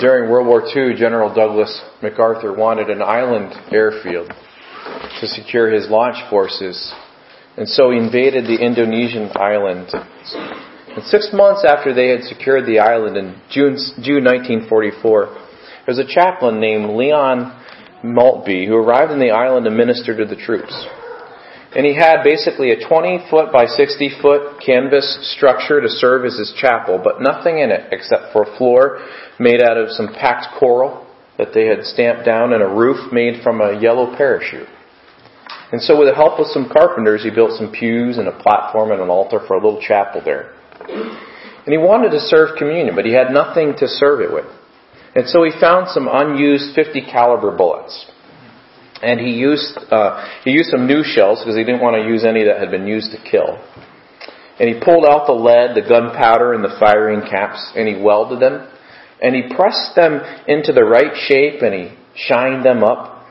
during World War II, General Douglas MacArthur wanted an island airfield to secure his launch forces, and so he invaded the Indonesian island. And six months after they had secured the island in June, June 1944, there was a chaplain named Leon Maltby who arrived on the island to minister to the troops. And he had basically a 20 foot by 60 foot canvas structure to serve as his chapel, but nothing in it except for a floor made out of some packed coral that they had stamped down and a roof made from a yellow parachute. And so with the help of some carpenters, he built some pews and a platform and an altar for a little chapel there. And he wanted to serve communion, but he had nothing to serve it with. And so he found some unused 50 caliber bullets and he used uh, he used some new shells because he didn't want to use any that had been used to kill. And he pulled out the lead, the gunpowder, and the firing caps, and he welded them, and he pressed them into the right shape, and he shined them up.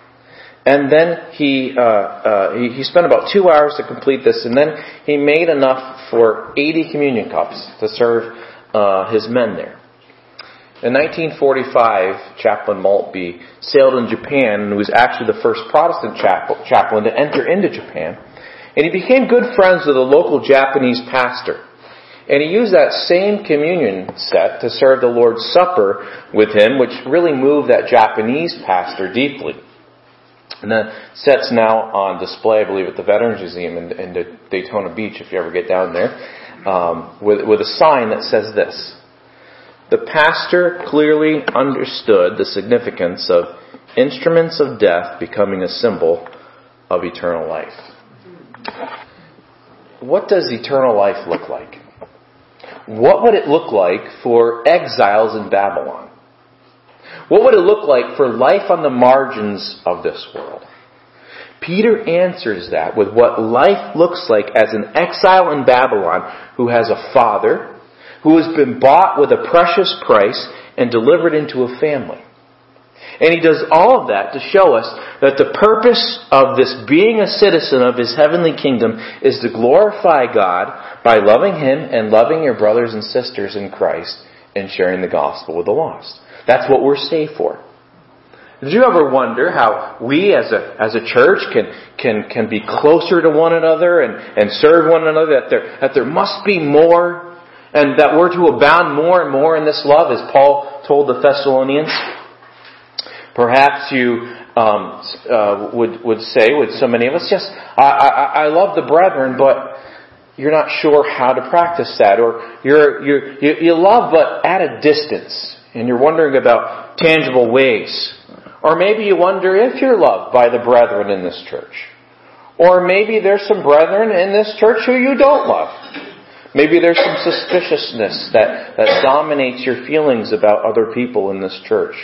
And then he, uh, uh, he, he spent about two hours to complete this, and then he made enough for 80 communion cups to serve uh, his men there. In 1945, Chaplain Maltby sailed in Japan and was actually the first Protestant chaplain to enter into Japan. And he became good friends with a local Japanese pastor. And he used that same communion set to serve the Lord's Supper with him, which really moved that Japanese pastor deeply. And the set's now on display, I believe, at the Veterans Museum in, in Daytona Beach, if you ever get down there, um, with, with a sign that says this the pastor clearly understood the significance of instruments of death becoming a symbol of eternal life. What does eternal life look like? What would it look like for exiles in Babylon? What would it look like for life on the margins of this world? Peter answers that with what life looks like as an exile in Babylon who has a father, who has been bought with a precious price and delivered into a family. And he does all of that to show us that the purpose of this being a citizen of his heavenly kingdom is to glorify God by loving him and loving your brothers and sisters in Christ and sharing the gospel with the lost. That's what we're saved for. Did you ever wonder how we as a, as a church can, can, can be closer to one another and, and serve one another? That there, that there must be more and that we're to abound more and more in this love, as Paul told the Thessalonians. Perhaps you um, uh, would would say with so many of us, yes, I, I, I love the brethren, but you're not sure how to practice that, or you're, you're you, you love but at a distance, and you're wondering about tangible ways, or maybe you wonder if you're loved by the brethren in this church, or maybe there's some brethren in this church who you don't love. Maybe there's some suspiciousness that, that dominates your feelings about other people in this church.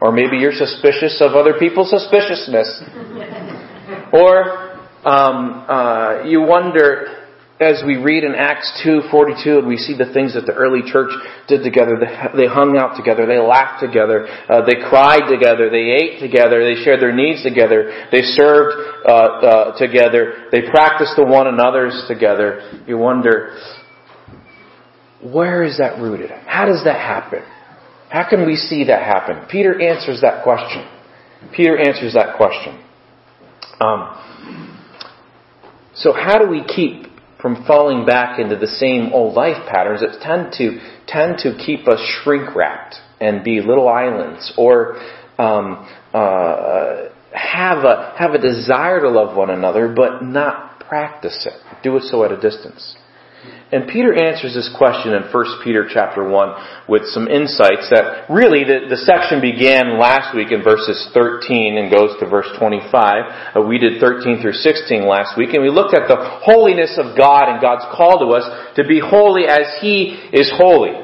Or maybe you're suspicious of other people's suspiciousness. or um, uh, you wonder, as we read in Acts 2:42, and we see the things that the early church did together. They, hung out together, they laughed together, uh, they cried together, they ate together, they shared their needs together, they served uh, uh together, they practiced the one another's together. You wonder, where is that rooted? How does that happen? How can we see that happen? Peter answers that question. Peter answers that question. Um, so how do we keep from falling back into the same old life patterns that tend to tend to keep us shrink wrapped and be little islands, or um, uh, have a have a desire to love one another but not practice it, do it so at a distance. And Peter answers this question in 1 Peter chapter 1 with some insights that really the, the section began last week in verses 13 and goes to verse 25. Uh, we did 13 through 16 last week and we looked at the holiness of God and God's call to us to be holy as He is holy.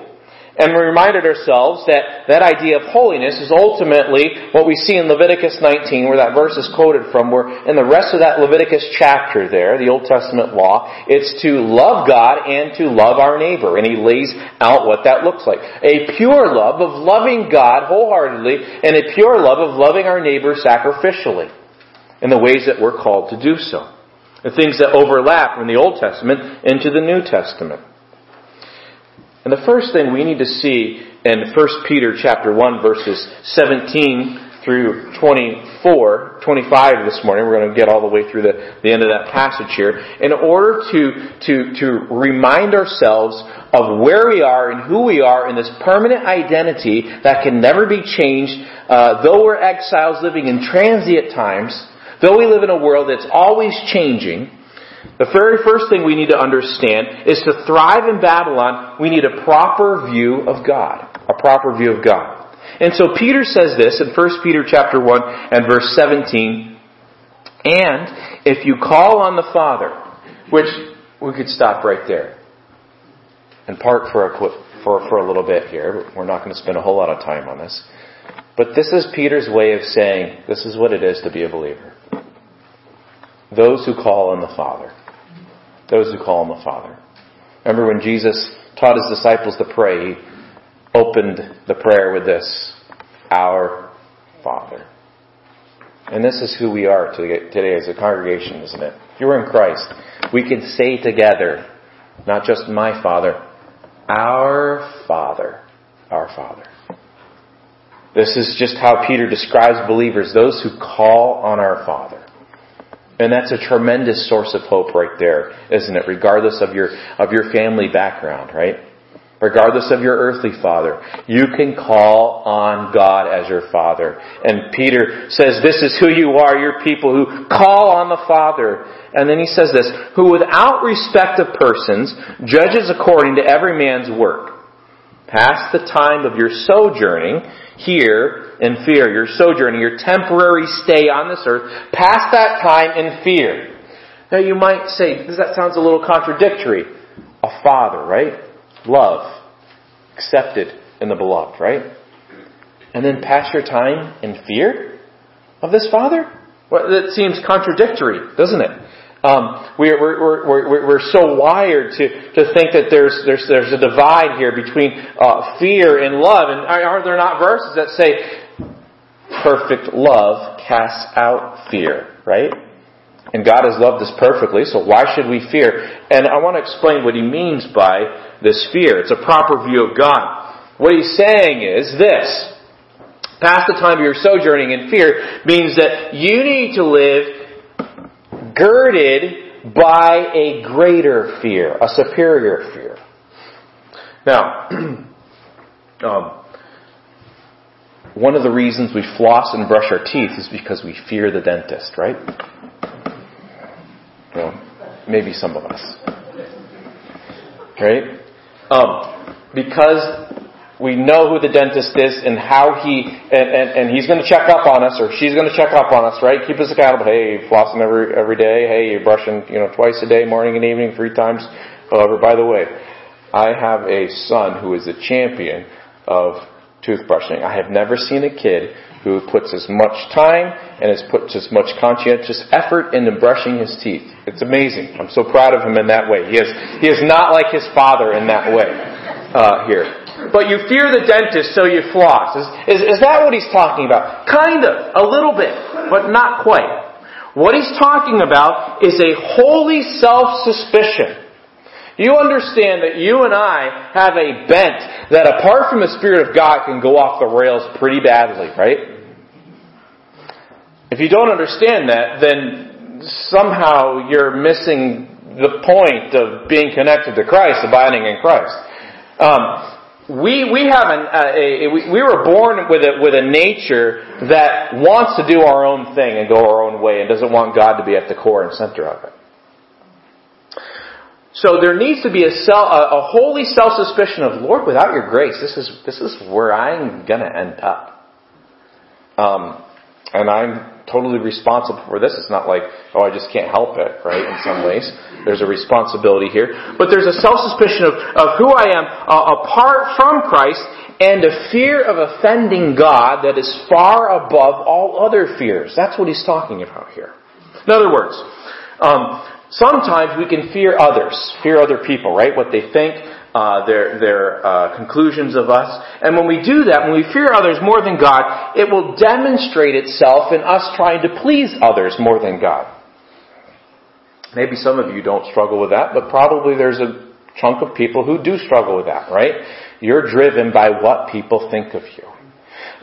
And we reminded ourselves that that idea of holiness is ultimately what we see in Leviticus 19, where that verse is quoted from, where in the rest of that Leviticus chapter there, the Old Testament law, it's to love God and to love our neighbor. And he lays out what that looks like. A pure love of loving God wholeheartedly and a pure love of loving our neighbor sacrificially in the ways that we're called to do so. The things that overlap from the Old Testament into the New Testament. And the first thing we need to see in 1 Peter chapter 1 verses 17 through 24, 25 this morning. We're going to get all the way through the, the end of that passage here. In order to, to, to remind ourselves of where we are and who we are in this permanent identity that can never be changed, uh, though we're exiles living in transient times, though we live in a world that's always changing, the very first thing we need to understand is to thrive in Babylon, we need a proper view of God. A proper view of God. And so Peter says this in 1 Peter chapter 1 and verse 17, and if you call on the Father, which we could stop right there and park for a, for, for a little bit here. We're not going to spend a whole lot of time on this. But this is Peter's way of saying this is what it is to be a believer. Those who call on the Father. Those who call on the Father. Remember when Jesus taught his disciples to pray, he opened the prayer with this Our Father. And this is who we are today as a congregation, isn't it? If you're in Christ, we can say together, not just my Father, our Father. Our Father. This is just how Peter describes believers, those who call on our Father. And that's a tremendous source of hope right there, isn't it? Regardless of your, of your family background, right? regardless of your earthly father. You can call on God as your father. And Peter says, this is who you are, you're people who call on the Father. And then he says this, who without respect of persons judges according to every man's work. Past the time of your sojourning here in fear, your sojourning, your temporary stay on this earth, past that time in fear. Now you might say, that sounds a little contradictory. A father, right? love, accepted in the beloved, right? And then pass your time in fear of this Father? Well, that seems contradictory, doesn't it? Um, we're, we're, we're, we're, so wired to, to think that there's, there's, there's a divide here between uh, fear and love. And are there not verses that say, perfect love casts out fear, right? And God has loved us perfectly, so why should we fear? And I want to explain what he means by this fear. It's a proper view of God. What he's saying is this. Past the time of your sojourning in fear means that you need to live girded by a greater fear, a superior fear. Now, um, one of the reasons we floss and brush our teeth is because we fear the dentist, right? Well, maybe some of us. Right? Um, because we know who the dentist is and how he, and, and, and he's going to check up on us or she's going to check up on us, right? Keep us accountable. Hey, flossing every, every day. Hey, you're brushing, you know, twice a day, morning and evening, three times. However, by the way, I have a son who is a champion of toothbrushing. I have never seen a kid who puts as much time and has put as much conscientious effort into brushing his teeth. It's amazing. I'm so proud of him in that way. He is, he is not like his father in that way uh, here. But you fear the dentist, so you floss. Is, is, is that what he's talking about? Kind of, a little bit, but not quite. What he's talking about is a holy self-suspicion you understand that you and I have a bent that apart from the Spirit of God can go off the rails pretty badly, right? If you don't understand that, then somehow you're missing the point of being connected to Christ, abiding in Christ. Um, we we have an, uh, a, a, we were born with a with a nature that wants to do our own thing and go our own way and doesn't want God to be at the core and center of it. So there needs to be a, self, a, a holy self-suspicion of, Lord, without your grace, this is, this is where I'm gonna end up. Um, and I'm totally responsible for this. It's not like, oh, I just can't help it, right? In some ways, there's a responsibility here. But there's a self-suspicion of, of who I am uh, apart from Christ and a fear of offending God that is far above all other fears. That's what he's talking about here. In other words, um, Sometimes we can fear others, fear other people, right? What they think, uh, their their uh, conclusions of us. And when we do that, when we fear others more than God, it will demonstrate itself in us trying to please others more than God. Maybe some of you don't struggle with that, but probably there's a chunk of people who do struggle with that, right? You're driven by what people think of you.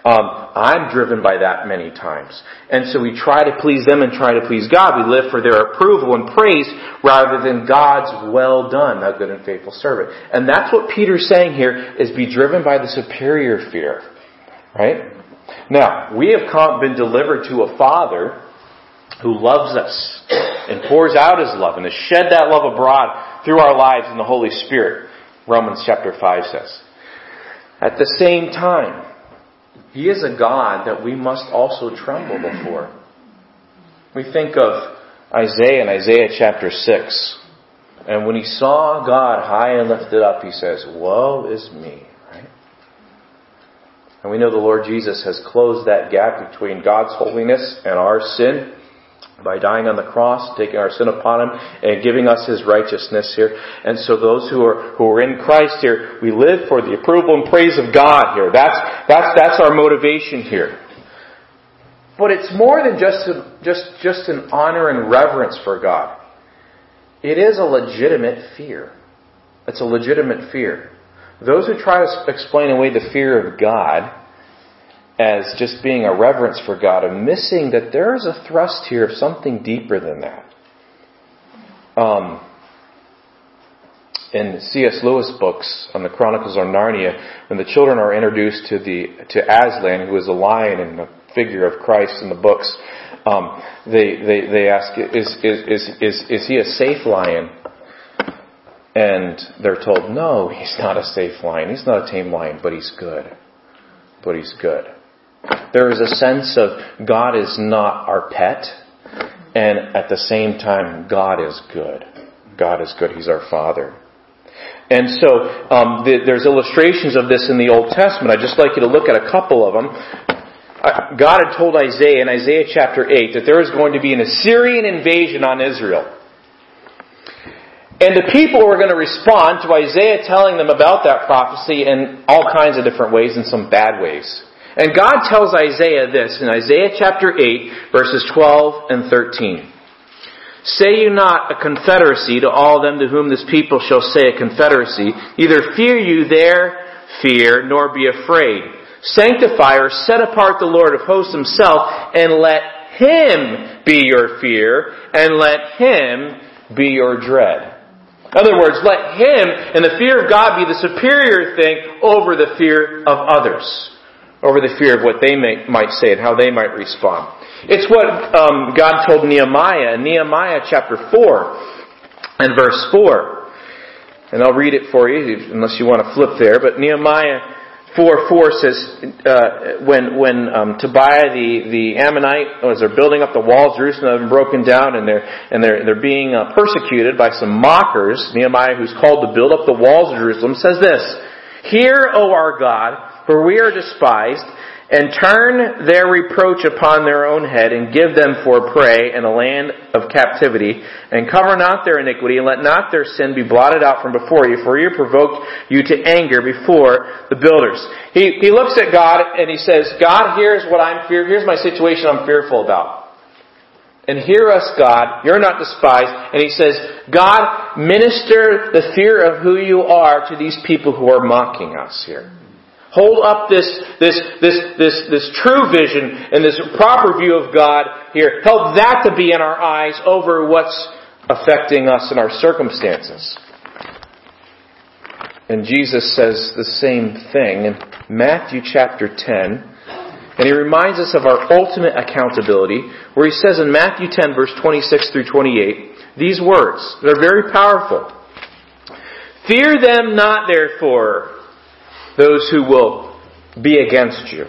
Um, I'm driven by that many times. And so we try to please them and try to please God. We live for their approval and praise rather than God's well done, thou good and faithful servant. And that's what Peter's saying here is be driven by the superior fear. Right? Now, we have been delivered to a Father who loves us and pours out His love and has shed that love abroad through our lives in the Holy Spirit. Romans chapter 5 says. At the same time, He is a God that we must also tremble before. We think of Isaiah in Isaiah chapter 6. And when he saw God high and lifted up, he says, Woe is me. Right? And we know the Lord Jesus has closed that gap between God's holiness and our sin by dying on the cross, taking our sin upon him, and giving us his righteousness here. And so those who are who are in Christ here, we live for the approval and praise of God here. That's that's that's our motivation here. But it's more than just a, just just an honor and reverence for God. It is a legitimate fear. It's a legitimate fear. Those who try to explain away the fear of God as just being a reverence for God and missing that there is a thrust here of something deeper than that. Um, in C.S. Lewis books on the Chronicles of Narnia, when the children are introduced to the to Aslan, who is a lion and the figure of Christ in the books, um, they, they they ask, is, is is is is he a safe lion? And they're told, no, he's not a safe lion. He's not a tame lion, but he's good. But he's good. There is a sense of God is not our pet, and at the same time, God is good. God is good. He's our Father. And so um, the, there's illustrations of this in the Old Testament. I'd just like you to look at a couple of them. God had told Isaiah in Isaiah chapter 8 that there was going to be an Assyrian invasion on Israel. And the people were going to respond to Isaiah telling them about that prophecy in all kinds of different ways, in some bad ways. And God tells Isaiah this in Isaiah chapter 8, verses 12 and 13. Say you not a confederacy to all them to whom this people shall say a confederacy, neither fear you their fear, nor be afraid. Sanctify or set apart the Lord of hosts himself, and let him be your fear, and let him be your dread. In other words, let him and the fear of God be the superior thing over the fear of others over the fear of what they may, might say and how they might respond. It's what um, God told Nehemiah in Nehemiah chapter 4 and verse 4. And I'll read it for you, unless you want to flip there. But Nehemiah 4 4 says, uh, when, when um, Tobiah the, the Ammonite, as they're building up the walls, of Jerusalem broken down and they're, and they're, they're being uh, persecuted by some mockers, Nehemiah, who's called to build up the walls of Jerusalem, says this, Hear, O our God, for we are despised, and turn their reproach upon their own head, and give them for prey in a land of captivity, and cover not their iniquity, and let not their sin be blotted out from before you, for you provoked you to anger before the builders. He, he looks at God and he says, God, here's what I'm fear, here's my situation I'm fearful about. And hear us, God, you're not despised. And he says, God, minister the fear of who you are to these people who are mocking us here. Hold up this, this, this, this, this true vision and this proper view of God here. Help that to be in our eyes over what's affecting us in our circumstances. And Jesus says the same thing in Matthew chapter 10. And he reminds us of our ultimate accountability, where he says in Matthew 10, verse 26 through 28, these words. They're very powerful. Fear them not, therefore, those who will be against you.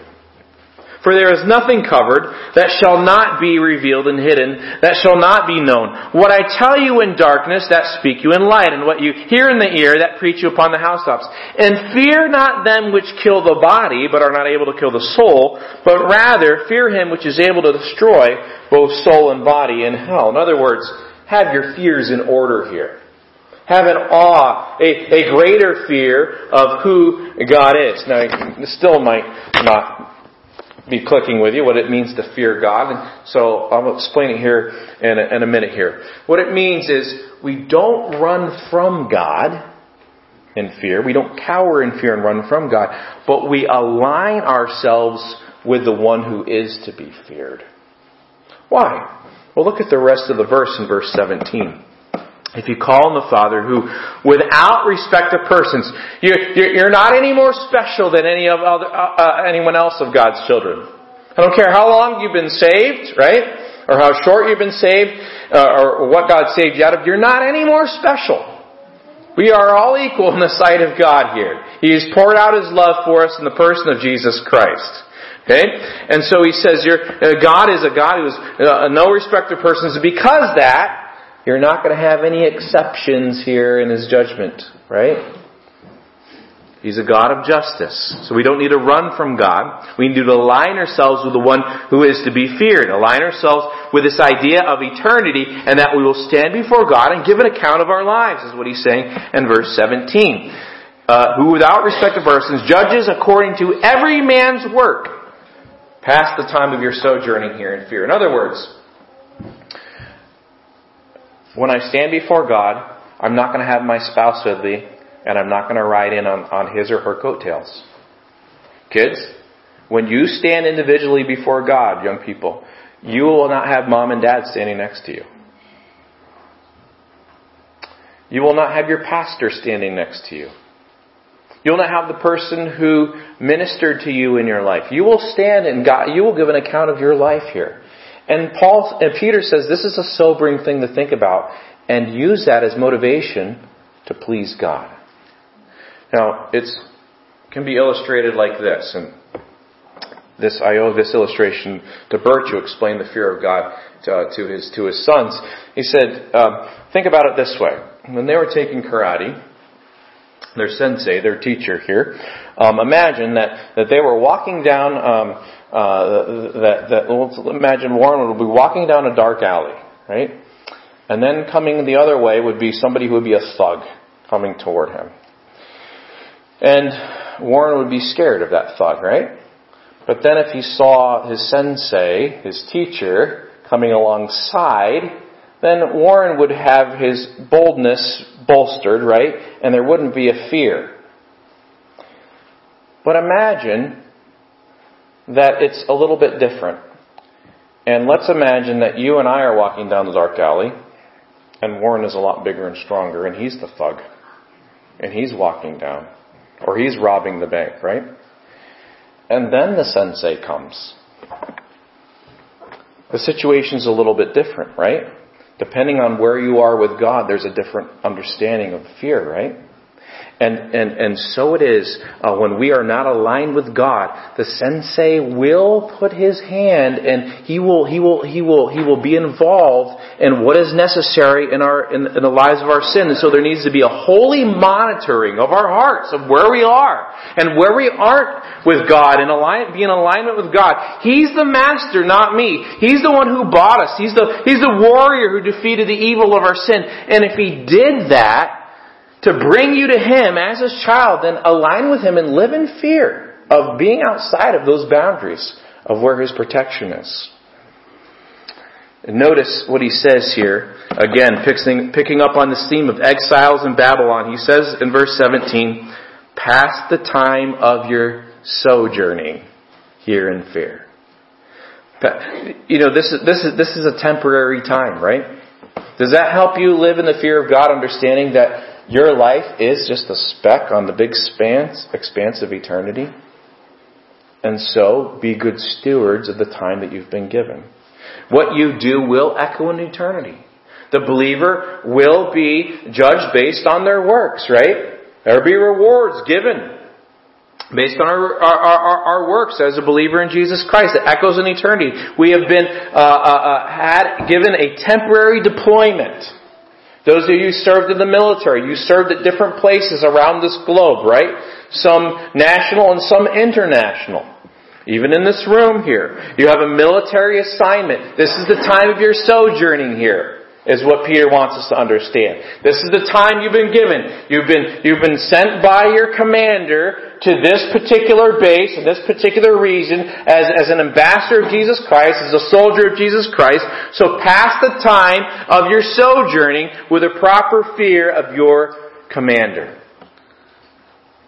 For there is nothing covered that shall not be revealed and hidden, that shall not be known. What I tell you in darkness, that speak you in light, and what you hear in the ear, that preach you upon the housetops. And fear not them which kill the body, but are not able to kill the soul, but rather fear him which is able to destroy both soul and body in hell. In other words, have your fears in order here have an awe, a, a greater fear of who God is. Now, this still might not be clicking with you what it means to fear God, and so I'll explain it here in a, in a minute here. What it means is we don't run from God, in fear. We don't cower in fear and run from God, but we align ourselves with the one who is to be feared. Why? Well, look at the rest of the verse in verse 17. If you call on the Father who, without respect of persons, you're, you're not any more special than any of other, uh, uh, anyone else of God's children. I don't care how long you've been saved, right? Or how short you've been saved, uh, or what God saved you out of. You're not any more special. We are all equal in the sight of God here. He has poured out His love for us in the person of Jesus Christ. Okay? And so he says, uh, God is a God who is uh, no respect of persons. Because that, you're not going to have any exceptions here in his judgment, right? He's a God of justice. So we don't need to run from God. We need to align ourselves with the one who is to be feared. Align ourselves with this idea of eternity and that we will stand before God and give an account of our lives, is what he's saying in verse 17. Uh, who without respect of persons judges according to every man's work past the time of your sojourning here in fear. In other words, when I stand before God, I'm not going to have my spouse with me, and I'm not going to ride in on, on his or her coattails. Kids, when you stand individually before God, young people, you will not have mom and dad standing next to you. You will not have your pastor standing next to you. You'll not have the person who ministered to you in your life. You will stand and God, you will give an account of your life here. And Paul and Peter says this is a sobering thing to think about and use that as motivation to please God. Now, it can be illustrated like this, and this I owe this illustration to Bert to explain the fear of God to, uh, to his to his sons. He said, um, "Think about it this way: when they were taking karate, their sensei, their teacher here, um, imagine that that they were walking down." Um, uh, that, that let's imagine Warren would be walking down a dark alley, right? And then coming the other way would be somebody who would be a thug coming toward him. And Warren would be scared of that thug, right? But then if he saw his sensei, his teacher, coming alongside, then Warren would have his boldness bolstered, right? And there wouldn't be a fear. But imagine that it's a little bit different. And let's imagine that you and I are walking down the dark alley, and Warren is a lot bigger and stronger, and he's the thug. And he's walking down. Or he's robbing the bank, right? And then the sensei comes. The situation's a little bit different, right? Depending on where you are with God, there's a different understanding of fear, right? And, and, and so it is uh, when we are not aligned with God. The sensei will put his hand and he will, he will, he will, he will be involved in what is necessary in our, in, in the lives of our sin. And so there needs to be a holy monitoring of our hearts, of where we are and where we aren't with God and align, be in alignment with God. He's the master, not me. He's the one who bought us. He's the, he's the warrior who defeated the evil of our sin. And if he did that, to bring you to Him as His child, then align with Him and live in fear of being outside of those boundaries of where His protection is. Notice what he says here, again, picking, up on this theme of exiles in Babylon. He says in verse 17, Past the time of your sojourning here in fear. You know, this is, this is, this is a temporary time, right? Does that help you live in the fear of God, understanding that your life is just a speck on the big expanse, expanse of eternity. And so, be good stewards of the time that you've been given. What you do will echo in eternity. The believer will be judged based on their works, right? There will be rewards given based on our, our, our, our, works as a believer in Jesus Christ. It echoes in eternity. We have been uh, uh, uh had given a temporary deployment. Those of you who served in the military, you served at different places around this globe, right? Some national and some international. Even in this room here, you have a military assignment. This is the time of your sojourning here is what Peter wants us to understand. This is the time you've been given. You've been, you've been sent by your commander to this particular base and this particular region as, as an ambassador of Jesus Christ, as a soldier of Jesus Christ. So pass the time of your sojourning with a proper fear of your commander.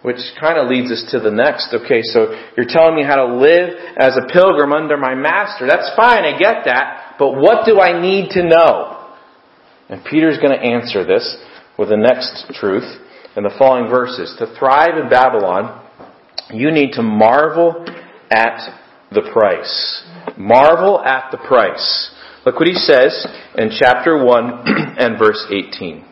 Which kind of leads us to the next. Okay, so you're telling me how to live as a pilgrim under my master. That's fine, I get that. But what do I need to know? And Peter's going to answer this with the next truth in the following verses. To thrive in Babylon, you need to marvel at the price. Marvel at the price. Look what he says in chapter 1 and verse 18.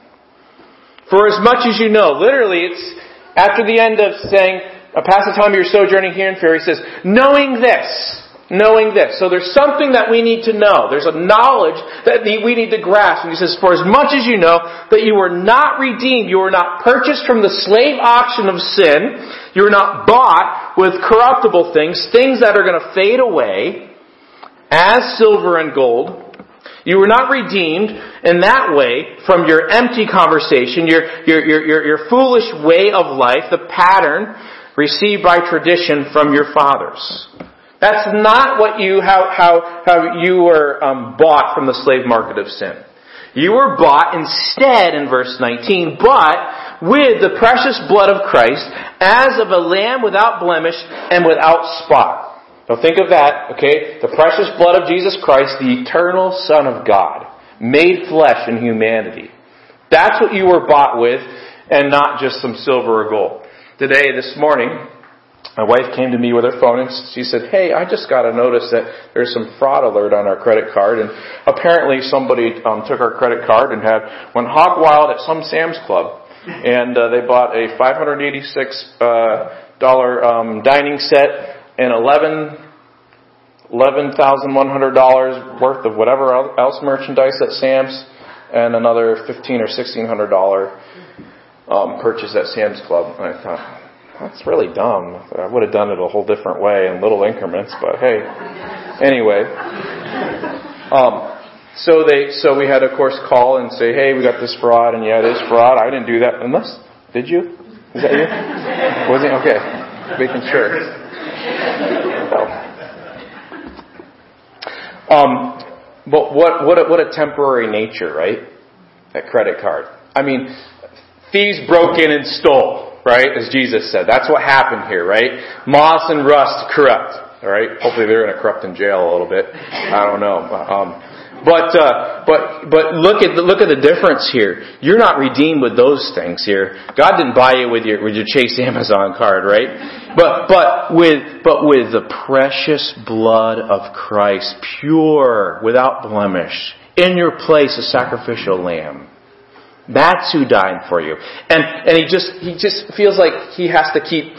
For as much as you know, literally it's after the end of saying, pass the time of your sojourning here in fear, he says, knowing this, knowing this. So there's something that we need to know. There's a knowledge that we need to grasp. And he says, for as much as you know that you were not redeemed, you were not purchased from the slave auction of sin, you were not bought with corruptible things, things that are going to fade away, as silver and gold, you were not redeemed in that way from your empty conversation, your, your, your, your, foolish way of life, the pattern received by tradition from your fathers. That's not what you, how, how, how you were um, bought from the slave market of sin. You were bought instead in verse 19, but with the precious blood of Christ as of a lamb without blemish and without spot. Now think of that, okay? The precious blood of Jesus Christ, the eternal Son of God, made flesh in humanity. That's what you were bought with, and not just some silver or gold. Today, this morning, my wife came to me with her phone and she said, Hey, I just got a notice that there's some fraud alert on our credit card and apparently somebody um, took our credit card and had went hog wild at some Sam's Club and uh, they bought a $586 uh, dollar um, dining set and eleven eleven thousand one hundred dollars worth of whatever else merchandise at Sam's, and another fifteen or sixteen hundred dollar um, purchase at Sam's Club. And I thought that's really dumb. I would have done it a whole different way in little increments, but hey. Anyway, um, so they so we had of course call and say, hey, we got this fraud, and yeah, it is fraud. I didn't do that. Unless did you? Is that you? Was it okay? Making sure. Um, but what, what, a, what a temporary nature, right? That credit card. I mean, thieves broke in and stole, right? As Jesus said. That's what happened here, right? Moss and rust corrupt, alright? Hopefully they're going to corrupt in jail a little bit. I don't know. Um, but uh, but but look at the, look at the difference here. You're not redeemed with those things here. God didn't buy you with your with your Chase Amazon card, right? But but with but with the precious blood of Christ, pure, without blemish, in your place, a sacrificial lamb. That's who died for you. And and he just he just feels like he has to keep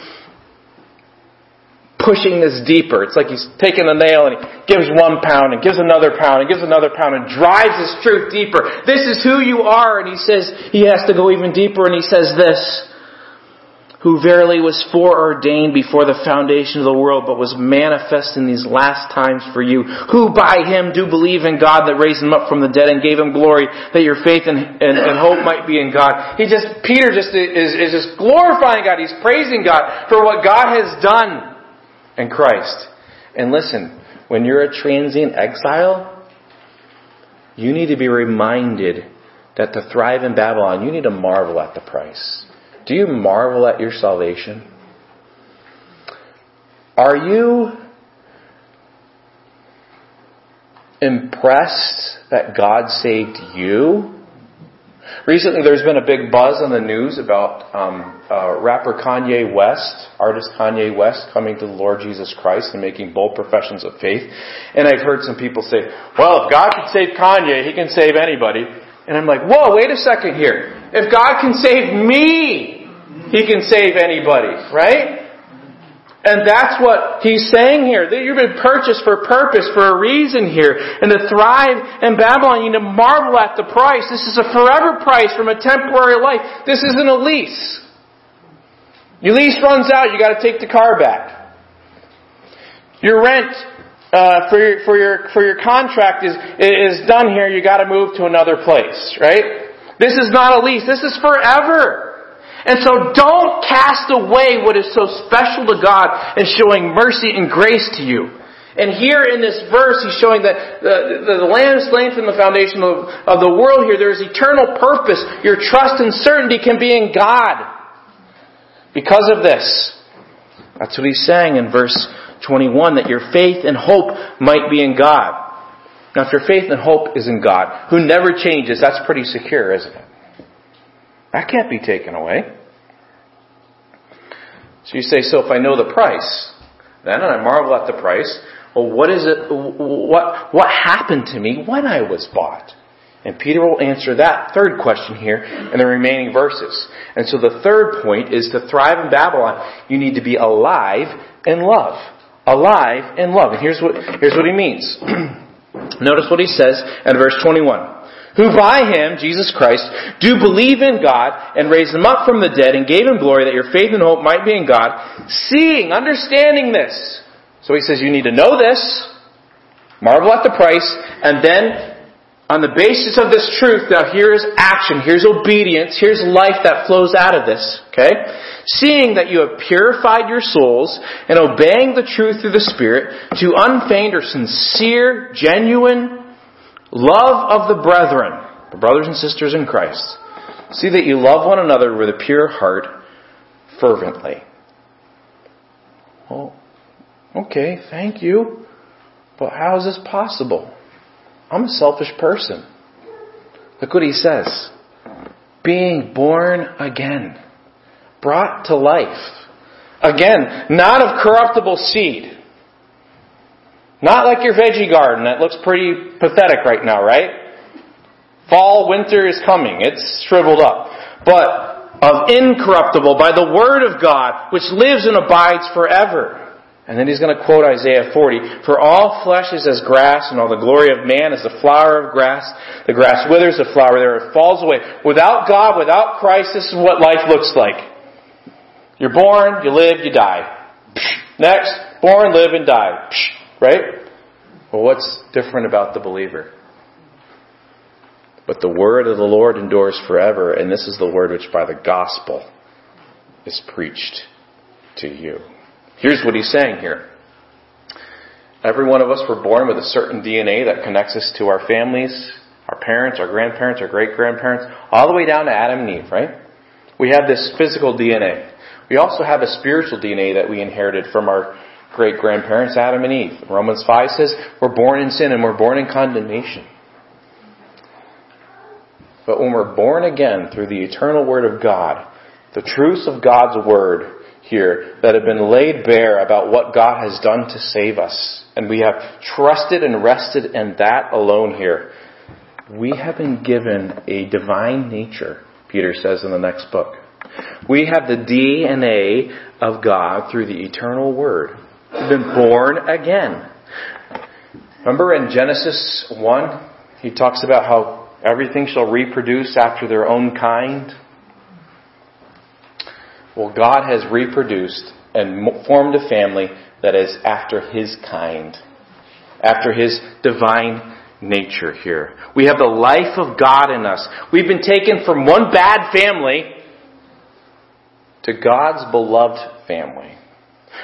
pushing this deeper. It's like he's taking a nail and he gives one pound and gives another pound and gives another pound and drives this truth deeper. This is who you are. And he says, he has to go even deeper and he says this, who verily was foreordained before the foundation of the world, but was manifest in these last times for you, who by him do believe in God that raised him up from the dead and gave him glory, that your faith and, and, and hope might be in God. He just, Peter just is, is just glorifying God. He's praising God for what God has done in Christ. And listen, when you're a transient exile, you need to be reminded that to thrive in Babylon, you need to marvel at the price. Do you marvel at your salvation? Are you impressed that God saved you? Recently, there's been a big buzz on the news about um, uh, rapper Kanye West, artist Kanye West, coming to the Lord Jesus Christ and making bold professions of faith. And I've heard some people say, "Well, if God can save Kanye, He can save anybody." And I'm like, "Whoa, wait a second here. If God can save me, He can save anybody, right?" And that's what he's saying here. That you've been purchased for purpose, for a reason here. And to thrive in Babylon, you need to marvel at the price. This is a forever price from a temporary life. This isn't a lease. Your lease runs out, you gotta take the car back. Your rent, uh, for your, for your, for your contract is, is done here, you gotta move to another place, right? This is not a lease. This is forever. And so don't cast away what is so special to God in showing mercy and grace to you. And here in this verse, he's showing that the, the, land is slain from the foundation of, of the world here. There is eternal purpose. Your trust and certainty can be in God. Because of this. That's what he's saying in verse 21, that your faith and hope might be in God. Now, if your faith and hope is in God, who never changes, that's pretty secure, isn't it? That can't be taken away. So you say, so if I know the price, then, and I marvel at the price, well, what is it, what, what happened to me when I was bought? And Peter will answer that third question here in the remaining verses. And so the third point is to thrive in Babylon, you need to be alive in love. Alive in love. And here's what, here's what he means. Notice what he says in verse 21 who by him, Jesus Christ, do believe in God and raised him up from the dead and gave him glory that your faith and hope might be in God, seeing, understanding this. So he says you need to know this, marvel at the price, and then on the basis of this truth, now here's action, here's obedience, here's life that flows out of this, okay? Seeing that you have purified your souls and obeying the truth through the Spirit to unfeigned or sincere, genuine love of the brethren, the brothers and sisters in Christ. See that you love one another with a pure heart fervently. Well, okay, thank you. But how is this possible? I'm a selfish person. Look what he says. Being born again. Brought to life. Again, not of corruptible seed. Not like your veggie garden that looks pretty pathetic right now, right? Fall, winter is coming. It's shriveled up. But of incorruptible by the word of God, which lives and abides forever. And then he's going to quote Isaiah 40. For all flesh is as grass, and all the glory of man is the flower of grass. The grass withers, the flower there falls away. Without God, without Christ, this is what life looks like. You're born, you live, you die. Next, born, live, and die. Right? Well, what's different about the believer? But the word of the Lord endures forever, and this is the word which by the gospel is preached to you. Here's what he's saying here. Every one of us were born with a certain DNA that connects us to our families, our parents, our grandparents, our great grandparents, all the way down to Adam and Eve, right? We have this physical DNA. We also have a spiritual DNA that we inherited from our great grandparents, Adam and Eve. Romans 5 says we're born in sin and we're born in condemnation. But when we're born again through the eternal Word of God, the truths of God's Word, here that have been laid bare about what God has done to save us. And we have trusted and rested in that alone here. We have been given a divine nature, Peter says in the next book. We have the DNA of God through the eternal Word. Been born again. Remember in Genesis 1, he talks about how everything shall reproduce after their own kind. Well, God has reproduced and formed a family that is after His kind, after His divine nature here. We have the life of God in us. We've been taken from one bad family to God's beloved family.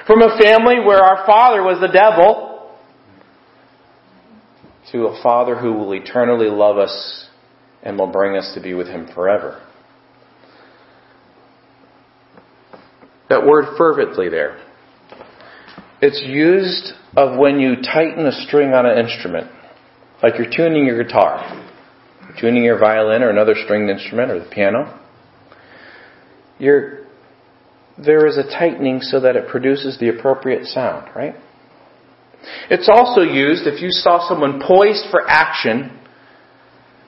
From a family where our father was the devil to a father who will eternally love us and will bring us to be with him forever. That word fervently there. It's used of when you tighten a string on an instrument, like you're tuning your guitar, tuning your violin or another stringed instrument or the piano. You're, there is a tightening so that it produces the appropriate sound, right? It's also used if you saw someone poised for action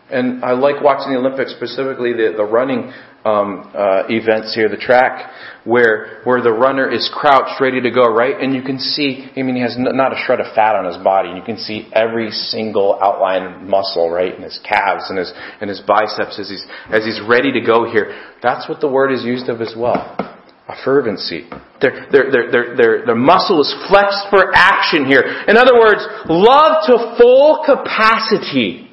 and I like watching the Olympics, specifically the, the running um, uh, events here, the track, where where the runner is crouched, ready to go, right? And you can see, I mean, he has not a shred of fat on his body, and you can see every single outline muscle, right, in his calves and his and his biceps as he's as he's ready to go here. That's what the word is used of as well. A fervency. Their, their, their, their, their, their muscle is flexed for action here. In other words, love to full capacity.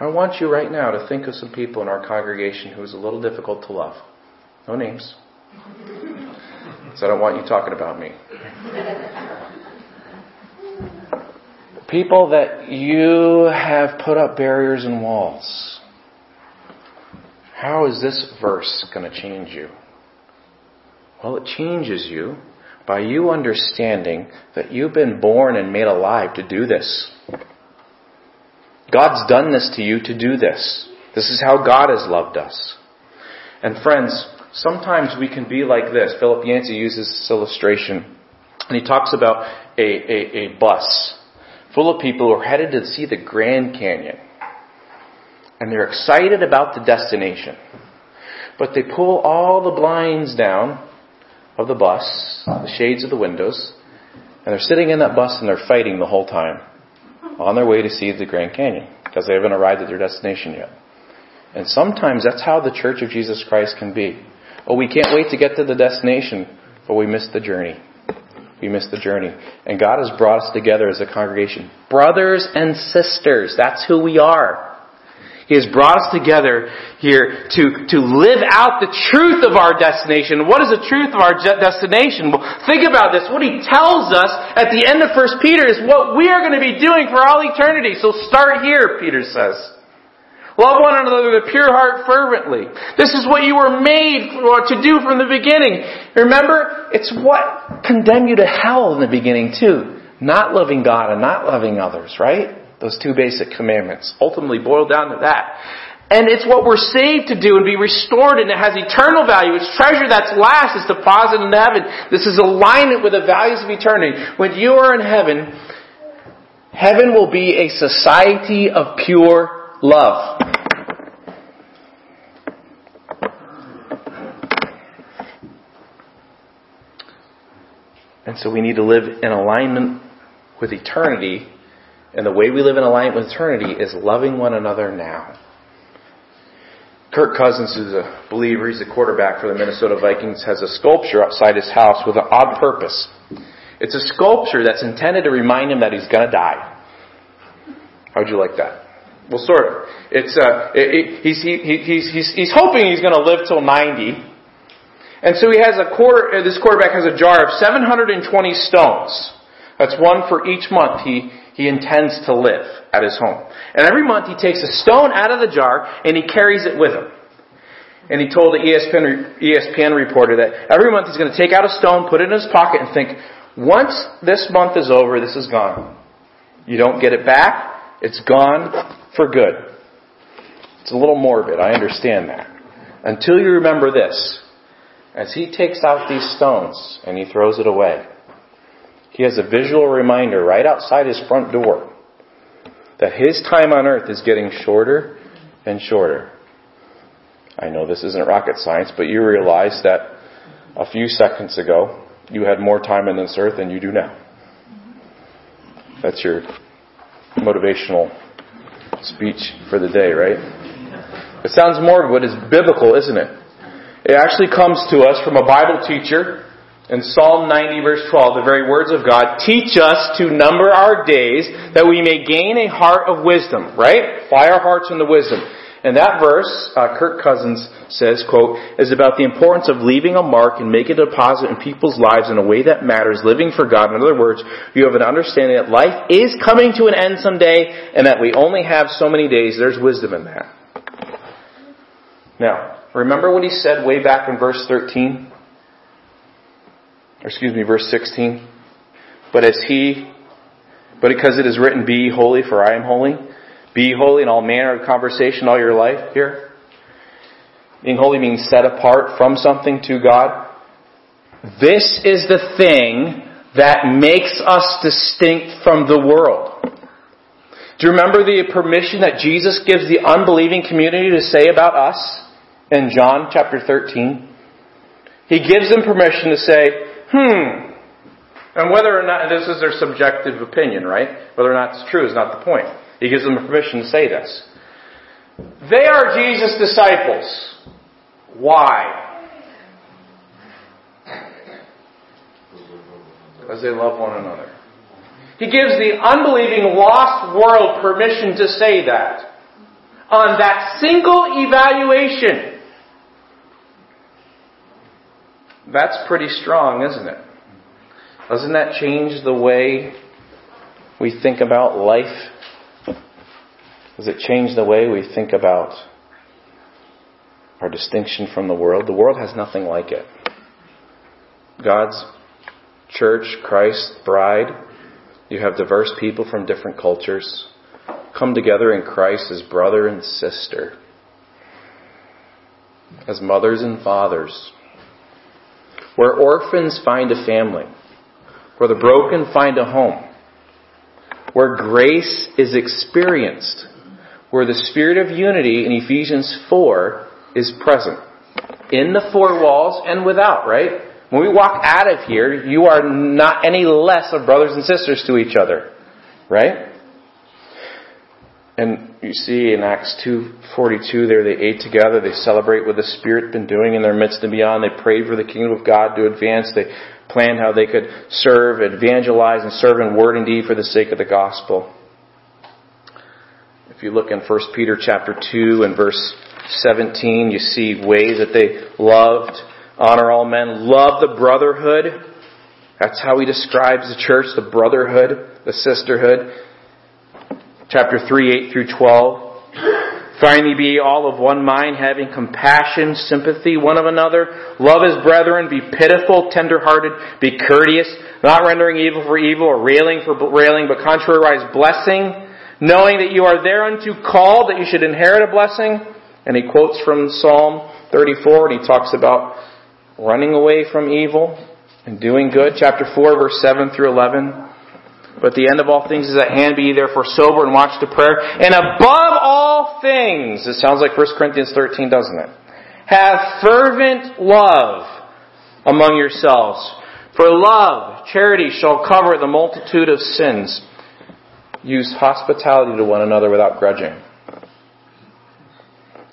I want you right now to think of some people in our congregation who is a little difficult to love. No names. So I don't want you talking about me. People that you have put up barriers and walls. How is this verse going to change you? Well, it changes you by you understanding that you've been born and made alive to do this. God's done this to you to do this. This is how God has loved us. And friends, sometimes we can be like this. Philip Yancey uses this illustration, and he talks about a, a, a bus full of people who are headed to see the Grand Canyon. And they're excited about the destination. But they pull all the blinds down of the bus, the shades of the windows, and they're sitting in that bus and they're fighting the whole time on their way to see the Grand Canyon because they haven't arrived at their destination yet. And sometimes that's how the Church of Jesus Christ can be. Oh, we can't wait to get to the destination, but we miss the journey. We miss the journey. And God has brought us together as a congregation. Brothers and sisters, that's who we are. He has brought us together here to, to live out the truth of our destination. What is the truth of our destination? Well, think about this. What he tells us at the end of 1 Peter is what we are going to be doing for all eternity. So start here, Peter says. Love one another with a pure heart fervently. This is what you were made to do from the beginning. Remember, it's what condemned you to hell in the beginning too. Not loving God and not loving others, right? Those two basic commandments ultimately boil down to that. And it's what we're saved to do and be restored and it has eternal value. It's treasure that's last. It's deposited in heaven. This is alignment with the values of eternity. When you are in heaven, heaven will be a society of pure love. And so we need to live in alignment with eternity. And the way we live in alignment with eternity is loving one another now. Kirk Cousins, who's a believer, he's a quarterback for the Minnesota Vikings, has a sculpture outside his house with an odd purpose. It's a sculpture that's intended to remind him that he's going to die. How'd you like that? Well, sort of. It's uh, it, it, he's, he, he's he's he's hoping he's going to live till ninety, and so he has a quarter. This quarterback has a jar of seven hundred and twenty stones. That's one for each month he he intends to live at his home. And every month he takes a stone out of the jar and he carries it with him. And he told the ESPN, ESPN reporter that every month he's going to take out a stone, put it in his pocket, and think, once this month is over, this is gone. You don't get it back. It's gone for good. It's a little morbid, I understand that. Until you remember this. As he takes out these stones and he throws it away, he has a visual reminder right outside his front door that his time on earth is getting shorter and shorter. I know this isn't rocket science, but you realize that a few seconds ago you had more time on this earth than you do now. That's your motivational speech for the day, right? It sounds morbid, but it's biblical, isn't it? It actually comes to us from a Bible teacher in Psalm 90 verse 12, the very words of God, teach us to number our days that we may gain a heart of wisdom, right? Fly our hearts into wisdom. And that verse, uh, Kirk Cousins says, quote, is about the importance of leaving a mark and making a deposit in people's lives in a way that matters, living for God. In other words, you have an understanding that life is coming to an end someday and that we only have so many days. There's wisdom in that. Now, remember what he said way back in verse 13? Or excuse me, verse 16? But as he, but because it is written, be holy for I am holy. Be holy in all manner of conversation all your life here. Being holy means set apart from something to God. This is the thing that makes us distinct from the world. Do you remember the permission that Jesus gives the unbelieving community to say about us in John chapter 13? He gives them permission to say, hmm, and whether or not, this is their subjective opinion, right? Whether or not it's true is not the point. He gives them permission to say this. They are Jesus' disciples. Why? Because they love one another. He gives the unbelieving lost world permission to say that. On that single evaluation. That's pretty strong, isn't it? Doesn't that change the way we think about life does it change the way we think about our distinction from the world. The world has nothing like it. God's church, Christ, bride, you have diverse people from different cultures come together in Christ as brother and sister, as mothers and fathers, where orphans find a family, where the broken find a home, where grace is experienced, where the spirit of unity in Ephesians 4 is present. In the four walls and without, right? When we walk out of here, you are not any less of brothers and sisters to each other, right? And you see in Acts 2.42 there, they ate together, they celebrate what the Spirit been doing in their midst and beyond. They prayed for the kingdom of God to advance. They planned how they could serve, evangelize, and serve in word and deed for the sake of the gospel. If you look in 1 Peter chapter 2 and verse 17, you see ways that they loved, honor all men, love the brotherhood. That's how he describes the church, the brotherhood, the sisterhood chapter 3, 8 through 12. Finally, be all of one mind, having compassion, sympathy one of another. Love as brethren. Be pitiful, tenderhearted. Be courteous, not rendering evil for evil or railing for railing, but contrariwise blessing, knowing that you are thereunto called, that you should inherit a blessing. And he quotes from Psalm 34, and he talks about running away from evil and doing good. Chapter 4, verse 7 through 11. But the end of all things is at hand. Be ye therefore sober and watch to prayer. And above all things, it sounds like 1 Corinthians 13, doesn't it? Have fervent love among yourselves. For love, charity shall cover the multitude of sins. Use hospitality to one another without grudging.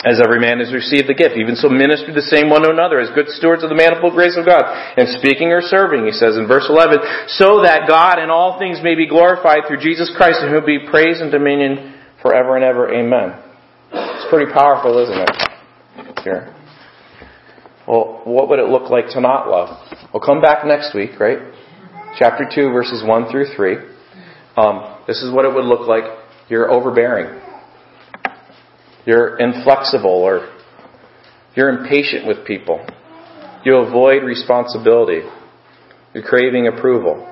As every man has received the gift, even so minister the same one to another as good stewards of the manifold grace of God. And speaking or serving, he says in verse 11, so that God in all things may be glorified through Jesus Christ, and who be praise and dominion forever and ever. Amen. It's pretty powerful, isn't it? Here. Well, what would it look like to not love? We'll come back next week, right? Chapter 2, verses 1 through 3. Um, this is what it would look like. You're overbearing. You're inflexible or you're impatient with people. You avoid responsibility. You're craving approval.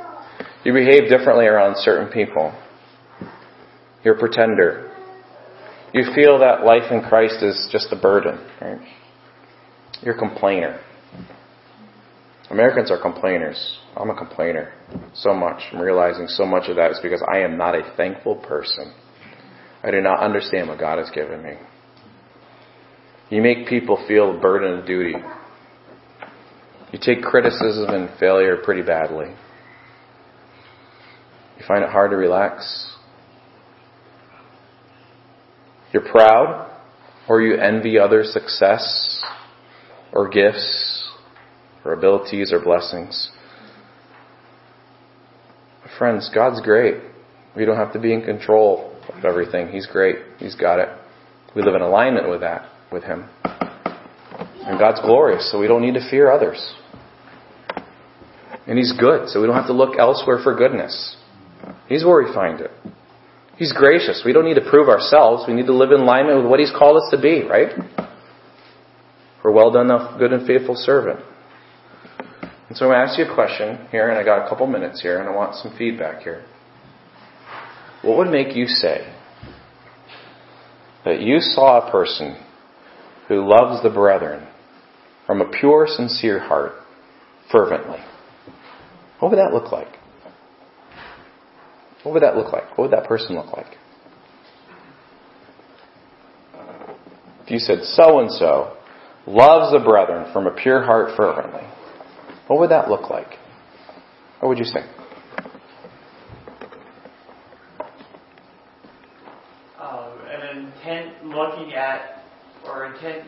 You behave differently around certain people. You're a pretender. You feel that life in Christ is just a burden, right? You're a complainer. Americans are complainers. I'm a complainer. So much. I'm realizing so much of that is because I am not a thankful person. I do not understand what God has given me. You make people feel a burden of duty. You take criticism and failure pretty badly. You find it hard to relax. You're proud, or you envy others' success, or gifts, or abilities, or blessings. Friends, God's great. We don't have to be in control of everything. He's great. He's got it. We live in alignment with that, with Him. And God's glorious, so we don't need to fear others. And He's good, so we don't have to look elsewhere for goodness. He's where we find it. He's gracious. We don't need to prove ourselves. We need to live in alignment with what He's called us to be, right? For well done, thou good and faithful servant. And so I'm going to ask you a question here, and I got a couple minutes here, and I want some feedback here. What would make you say that you saw a person who loves the brethren from a pure, sincere heart, fervently? What would that look like? What would that look like? What would that person look like? If you said so and so loves the brethren from a pure heart fervently, what would that look like? What would you say? Um, an intent looking at or intent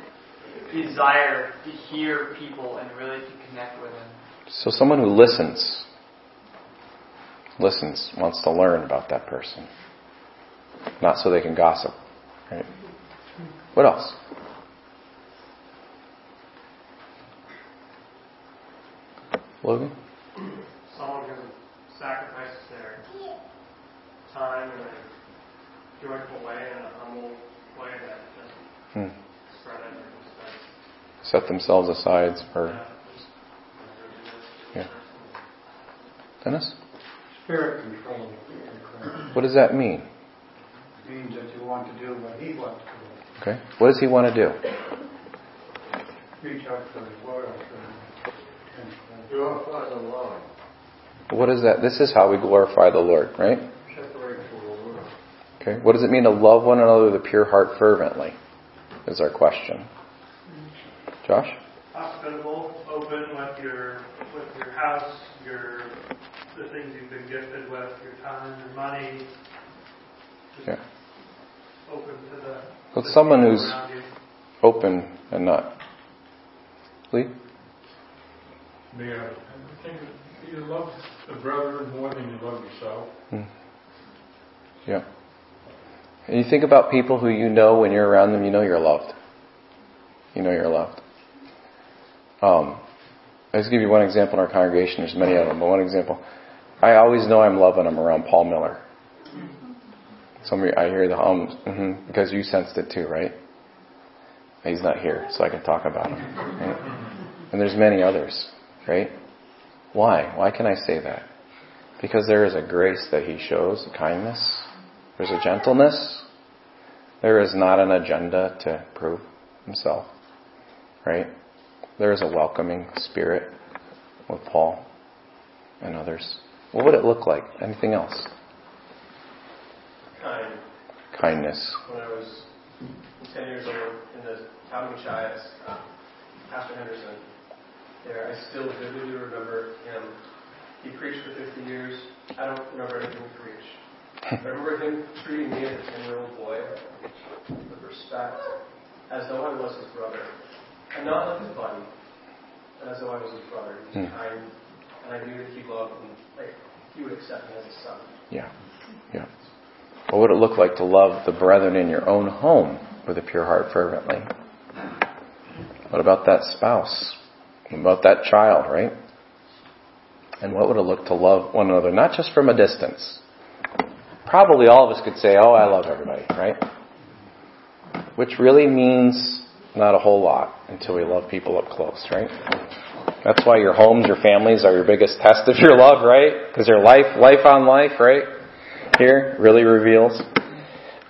desire to hear people and really to connect with them. So someone who listens, listens, wants to learn about that person. Not so they can gossip. Right? What else? Logan? Someone who sacrifices their time in a joyful way, in a humble way that doesn't Hmm. spread it or just does set themselves aside for. Yeah. Dennis? Spirit control. What does that mean? It means that you want to do what he wants to Okay. What does he want to do? do. Reach out for his loyalty. Glorify the Lord. What is that? This is how we glorify the Lord, right? Separate from the world. Okay. What does it mean to love one another with a pure heart fervently? Is our question. Josh? Hospitable, open with your with your house, your the things you've been gifted with, your time, your money. Just Yeah. Open to the With someone who's open and not. Lee? Yeah, I think you love the brother more than you love yourself. Hmm. Yeah. And you think about people who you know when you're around them, you know you're loved. You know you're loved. Um, I'll just give you one example in our congregation. There's many of them, but one example. I always know I'm loving them around Paul Miller. Somebody, I hear the hums, hmm because you sensed it too, right? He's not here, so I can talk about him. Right? And there's many others, right? Why? Why can I say that? Because there is a grace that he shows, kindness. There's a gentleness. There is not an agenda to prove himself, right? There is a welcoming spirit with Paul and others. What would it look like? Anything else? kind. Kindness. When I was 10 years old in the town of Machias, uh, Pastor Henderson, there, I still vividly remember him. He preached for 50 years. I don't remember anything he preached. I remember him treating me as a 10 year old boy with respect, as though I was his brother. And not like his buddy, but as though I was his brother. He was Hmm. kind, and I knew that he loved me. Like, he would accept me as a son. Yeah. Yeah. What would it look like to love the brethren in your own home with a pure heart fervently? What about that spouse? What about that child, right? And what would it look to love one another, not just from a distance? Probably all of us could say, oh, I love everybody, right? Which really means not a whole lot until we love people up close, right? That's why your homes, your families are your biggest test of your love, right? Because they're life, life on life, right? Here really reveals.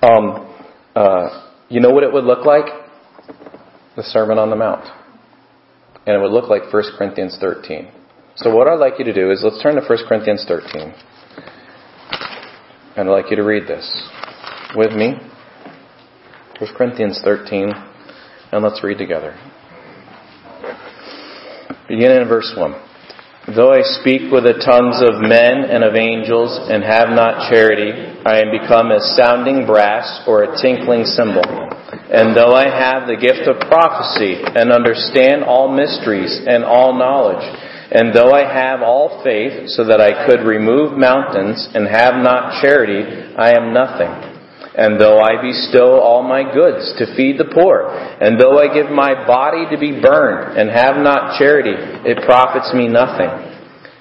Um, uh, you know what it would look like? The Sermon on the Mount. And it would look like 1 Corinthians 13. So what I'd like you to do is let's turn to 1 Corinthians 13. I'd like you to read this with me. 1 Corinthians 13. And let's read together. Beginning in verse 1. Though I speak with the tongues of men and of angels and have not charity, I am become as sounding brass or a tinkling cymbal. And though I have the gift of prophecy and understand all mysteries and all knowledge, and though I have all faith so that I could remove mountains and have not charity, I am nothing. And though I bestow all my goods to feed the poor, and though I give my body to be burned and have not charity, it profits me nothing.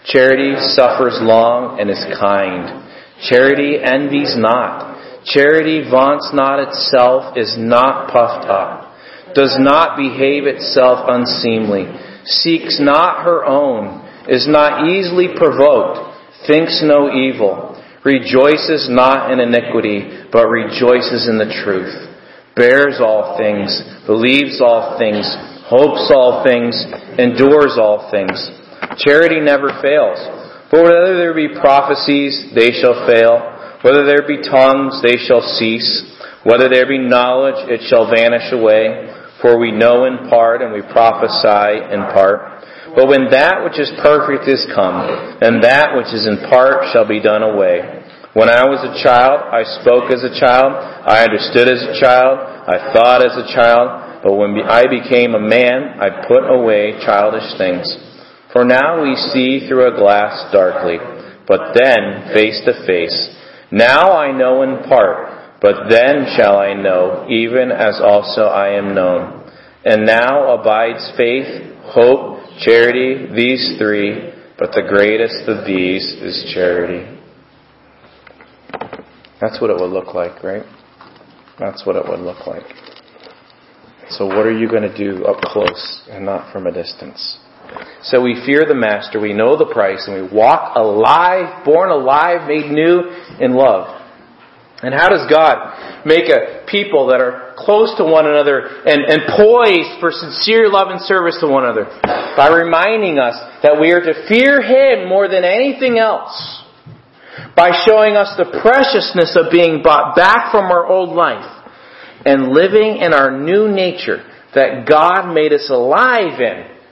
Charity suffers long and is kind. Charity envies not. Charity vaunts not itself, is not puffed up, does not behave itself unseemly, seeks not her own, is not easily provoked, thinks no evil, rejoices not in iniquity, but rejoices in the truth, bears all things, believes all things, hopes all things, endures all things. Charity never fails. For whether there be prophecies, they shall fail. Whether there be tongues, they shall cease. Whether there be knowledge, it shall vanish away. For we know in part and we prophesy in part. But when that which is perfect is come, then that which is in part shall be done away. When I was a child, I spoke as a child, I understood as a child, I thought as a child, but when I became a man, I put away childish things. For now we see through a glass darkly, but then face to face. Now I know in part, but then shall I know, even as also I am known. And now abides faith, hope, charity, these three, but the greatest of these is charity. That's what it would look like, right? That's what it would look like. So what are you going to do up close and not from a distance? So we fear the Master, we know the price, and we walk alive, born alive, made new in love. And how does God make a people that are close to one another and, and poised for sincere love and service to one another? By reminding us that we are to fear Him more than anything else. By showing us the preciousness of being brought back from our old life and living in our new nature that God made us alive in